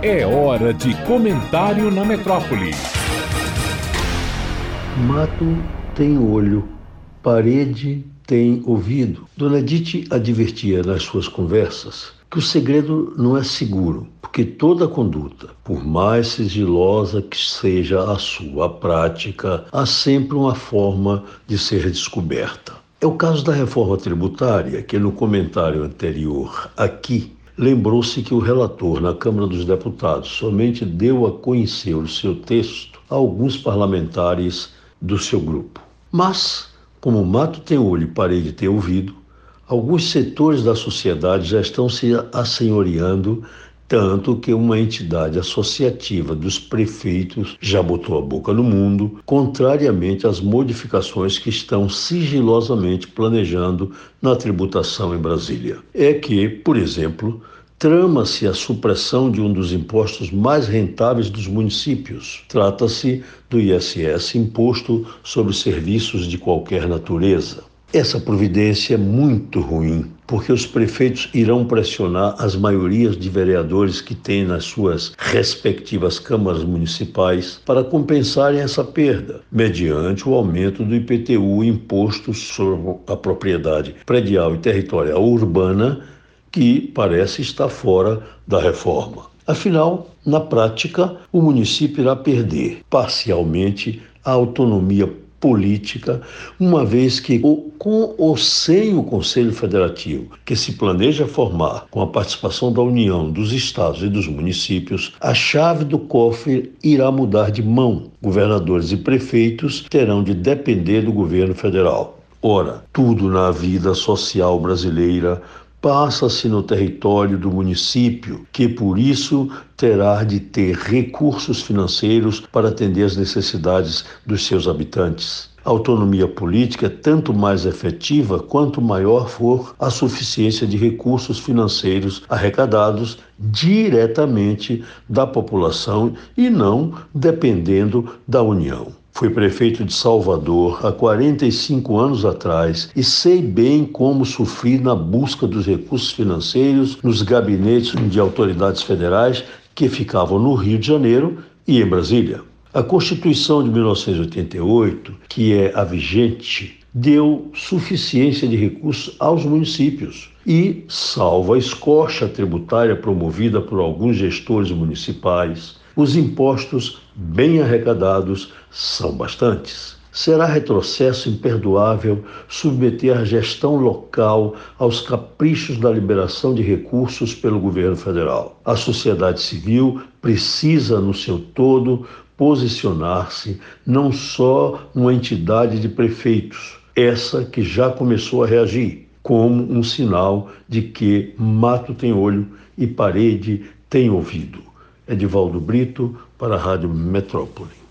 É hora de comentário na metrópole. Mato tem olho, parede tem ouvido. Dona Dite advertia nas suas conversas que o segredo não é seguro, porque toda conduta, por mais sigilosa que seja a sua prática, há sempre uma forma de ser descoberta. É o caso da reforma tributária, que no comentário anterior aqui lembrou-se que o relator na Câmara dos Deputados somente deu a conhecer o seu texto a alguns parlamentares do seu grupo. Mas, como o mato tem olho e parede tem ouvido, alguns setores da sociedade já estão se assenhoreando tanto que uma entidade associativa dos prefeitos já botou a boca no mundo, contrariamente às modificações que estão sigilosamente planejando na tributação em Brasília. É que, por exemplo, trama-se a supressão de um dos impostos mais rentáveis dos municípios. Trata-se do ISS, Imposto sobre Serviços de Qualquer Natureza. Essa providência é muito ruim, porque os prefeitos irão pressionar as maiorias de vereadores que têm nas suas respectivas câmaras municipais para compensarem essa perda, mediante o aumento do IPTU, Imposto sobre a Propriedade Predial e Territorial Urbana, que parece estar fora da reforma. Afinal, na prática, o município irá perder parcialmente a autonomia política, uma vez que, com ou sem o Conselho Federativo, que se planeja formar com a participação da União, dos estados e dos municípios, a chave do cofre irá mudar de mão. Governadores e prefeitos terão de depender do governo federal. Ora, tudo na vida social brasileira passa-se no território do município, que por isso terá de ter recursos financeiros para atender às necessidades dos seus habitantes. A autonomia política é tanto mais efetiva quanto maior for a suficiência de recursos financeiros arrecadados diretamente da população e não dependendo da União. Fui prefeito de Salvador há 45 anos atrás e sei bem como sofri na busca dos recursos financeiros nos gabinetes de autoridades federais que ficavam no Rio de Janeiro e em Brasília. A Constituição de 1988, que é a vigente, deu suficiência de recursos aos municípios e, salvo a escorcha tributária promovida por alguns gestores municipais, os impostos bem arrecadados são bastantes. Será retrocesso imperdoável submeter a gestão local aos caprichos da liberação de recursos pelo governo federal. A sociedade civil precisa, no seu todo, posicionar-se não só uma entidade de prefeitos, essa que já começou a reagir, como um sinal de que mato tem olho e parede tem ouvido. Edivaldo Brito, para a Rádio Metrópole.